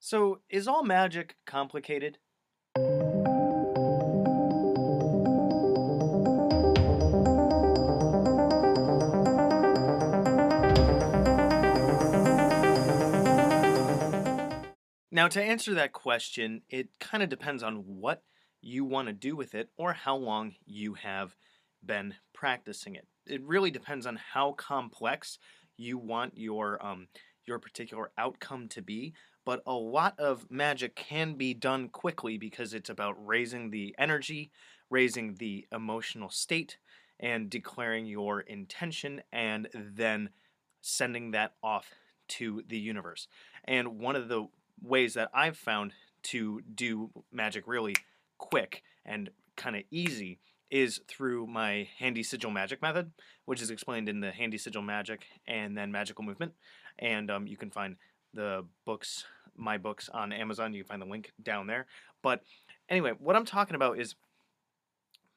So, is all magic complicated? Now, to answer that question, it kind of depends on what you want to do with it or how long you have been practicing it. It really depends on how complex you want your um, your particular outcome to be. But a lot of magic can be done quickly because it's about raising the energy, raising the emotional state, and declaring your intention, and then sending that off to the universe. And one of the ways that I've found to do magic really quick and kind of easy is through my handy sigil magic method, which is explained in the handy sigil magic and then magical movement. And um, you can find the books, my books on Amazon. You can find the link down there. But anyway, what I'm talking about is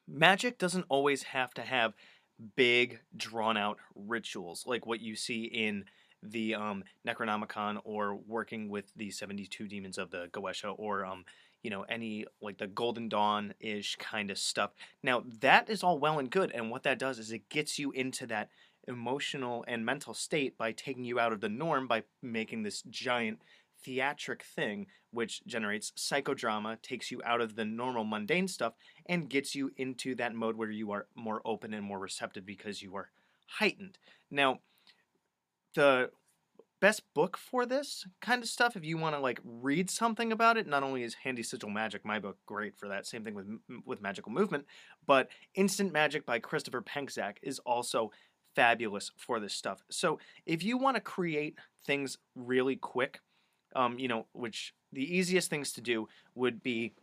magic doesn't always have to have big, drawn out rituals like what you see in the um, Necronomicon or working with the 72 demons of the Goetia or um, you know any like the Golden Dawn ish kind of stuff. Now that is all well and good, and what that does is it gets you into that emotional and mental state by taking you out of the norm by making this giant theatric thing which generates psychodrama takes you out of the normal mundane stuff and gets you into that mode where you are more open and more receptive because you are heightened. Now the best book for this kind of stuff if you want to like read something about it not only is handy sigil magic my book great for that same thing with with magical movement but instant magic by christopher penczak is also fabulous for this stuff. So if you want to create things really quick um, you know which the easiest things to do would be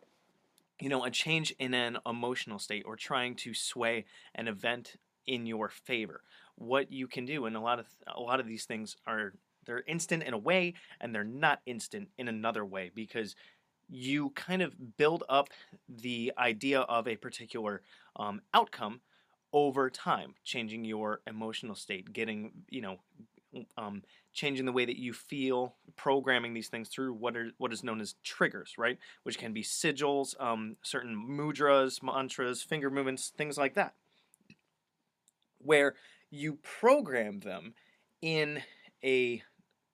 you know a change in an emotional state or trying to sway an event in your favor. What you can do and a lot of a lot of these things are they're instant in a way and they're not instant in another way because you kind of build up the idea of a particular um, outcome over time changing your emotional state getting you know um, changing the way that you feel programming these things through what are what is known as triggers right which can be sigils um, certain mudras mantras finger movements things like that where you program them in a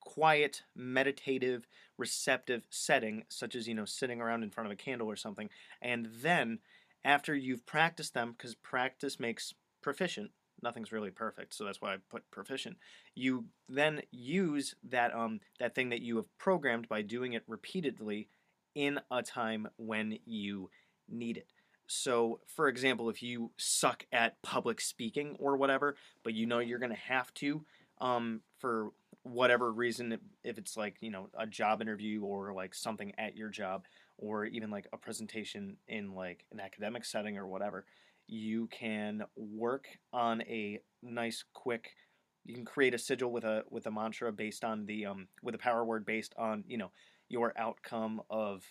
quiet, meditative, receptive setting, such as, you know, sitting around in front of a candle or something. And then, after you've practiced them, because practice makes proficient, nothing's really perfect, so that's why I put proficient. You then use that um that thing that you have programmed by doing it repeatedly in a time when you need it. So, for example, if you suck at public speaking or whatever, but you know you're going to have to um, for whatever reason, if it's like, you know, a job interview or like something at your job or even like a presentation in like an academic setting or whatever, you can work on a nice quick you can create a sigil with a with a mantra based on the um with a power word based on, you know, your outcome of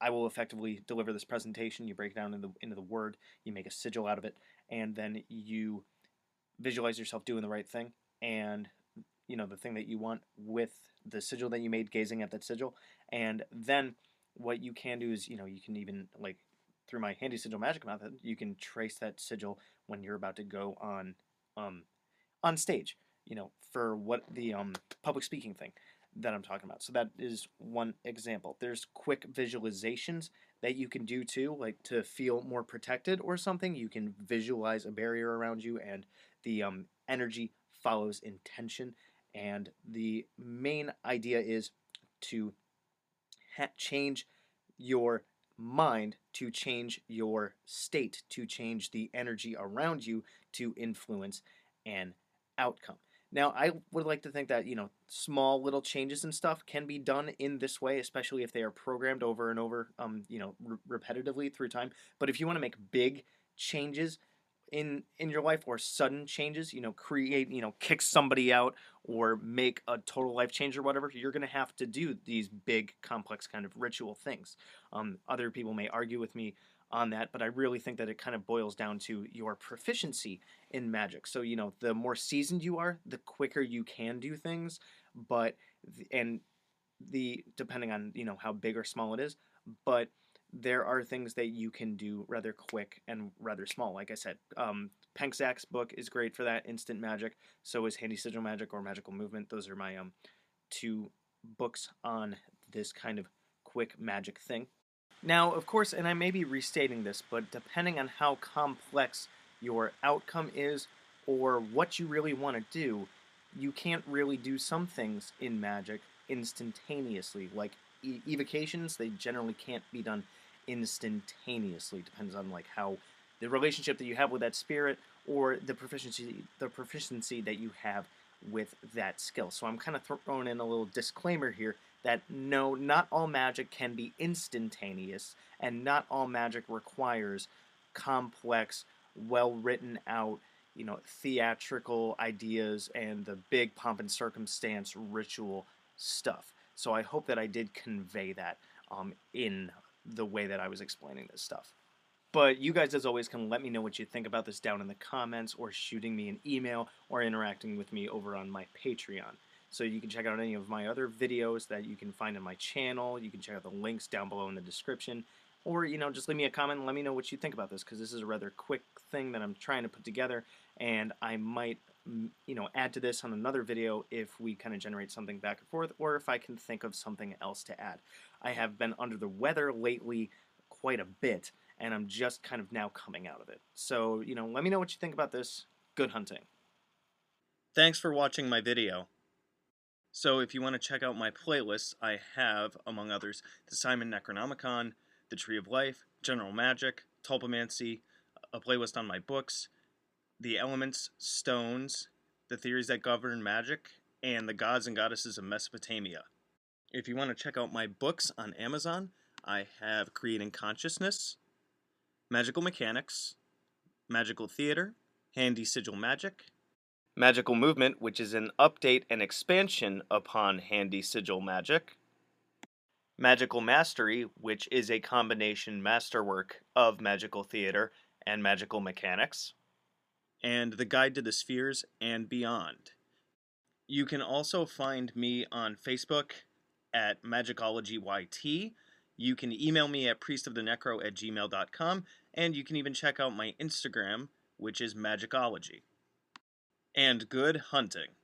I will effectively deliver this presentation. You break it down into the, into the word, you make a sigil out of it, and then you visualize yourself doing the right thing and you know the thing that you want with the sigil that you made gazing at that sigil and then what you can do is you know you can even like through my handy sigil magic method you can trace that sigil when you're about to go on um on stage you know for what the um public speaking thing that I'm talking about. So that is one example. There's quick visualizations that you can do too, like to feel more protected or something. You can visualize a barrier around you, and the um, energy follows intention. And the main idea is to change your mind, to change your state, to change the energy around you to influence an outcome. Now, I would like to think that, you know, small little changes and stuff can be done in this way, especially if they are programmed over and over, um, you know, re- repetitively through time. But if you want to make big changes in in your life or sudden changes, you know, create, you know, kick somebody out or make a total life change or whatever, you're going to have to do these big, complex kind of ritual things. Um, other people may argue with me on that, but I really think that it kind of boils down to your proficiency in magic. So, you know, the more seasoned you are, the quicker you can do things, but and the depending on you know how big or small it is, but there are things that you can do rather quick and rather small. Like I said, um, Penczak's book is great for that. Instant Magic. So is Handy Sigil Magic or Magical Movement. Those are my um two books on this kind of quick magic thing. Now, of course, and I may be restating this, but depending on how complex your outcome is or what you really want to do, you can't really do some things in Magic instantaneously. Like evocations, they generally can't be done instantaneously. Depends on like how the relationship that you have with that spirit or the proficiency the proficiency that you have with that skill. So I'm kind of throwing in a little disclaimer here that no, not all magic can be instantaneous, and not all magic requires complex, well written out, you know, theatrical ideas and the big pomp and circumstance ritual stuff. So I hope that I did convey that um, in the way that I was explaining this stuff. But you guys, as always, can let me know what you think about this down in the comments or shooting me an email or interacting with me over on my Patreon. So you can check out any of my other videos that you can find on my channel. You can check out the links down below in the description. Or, you know, just leave me a comment and let me know what you think about this because this is a rather quick thing that I'm trying to put together and I might, mm, you know, add to this on another video if we kind of generate something back and forth or if I can think of something else to add. I have been under the weather lately quite a bit and I'm just kind of now coming out of it. So, you know, let me know what you think about this. Good hunting. Thanks for watching my video. So if you want to check out my playlists, I have, among others, the Simon Necronomicon, the Tree of Life, General Magic, Tulpamancy, a playlist on my books, the elements, stones, the theories that govern magic, and the gods and goddesses of Mesopotamia. If you want to check out my books on Amazon, I have Creating Consciousness, Magical Mechanics, Magical Theater, Handy Sigil Magic, Magical Movement, which is an update and expansion upon Handy Sigil Magic, Magical Mastery, which is a combination masterwork of Magical Theater and Magical Mechanics, and The Guide to the Spheres and Beyond. You can also find me on Facebook at MagicologyYT. You can email me at priestofthenecro at gmail.com, and you can even check out my Instagram, which is Magicology and good hunting.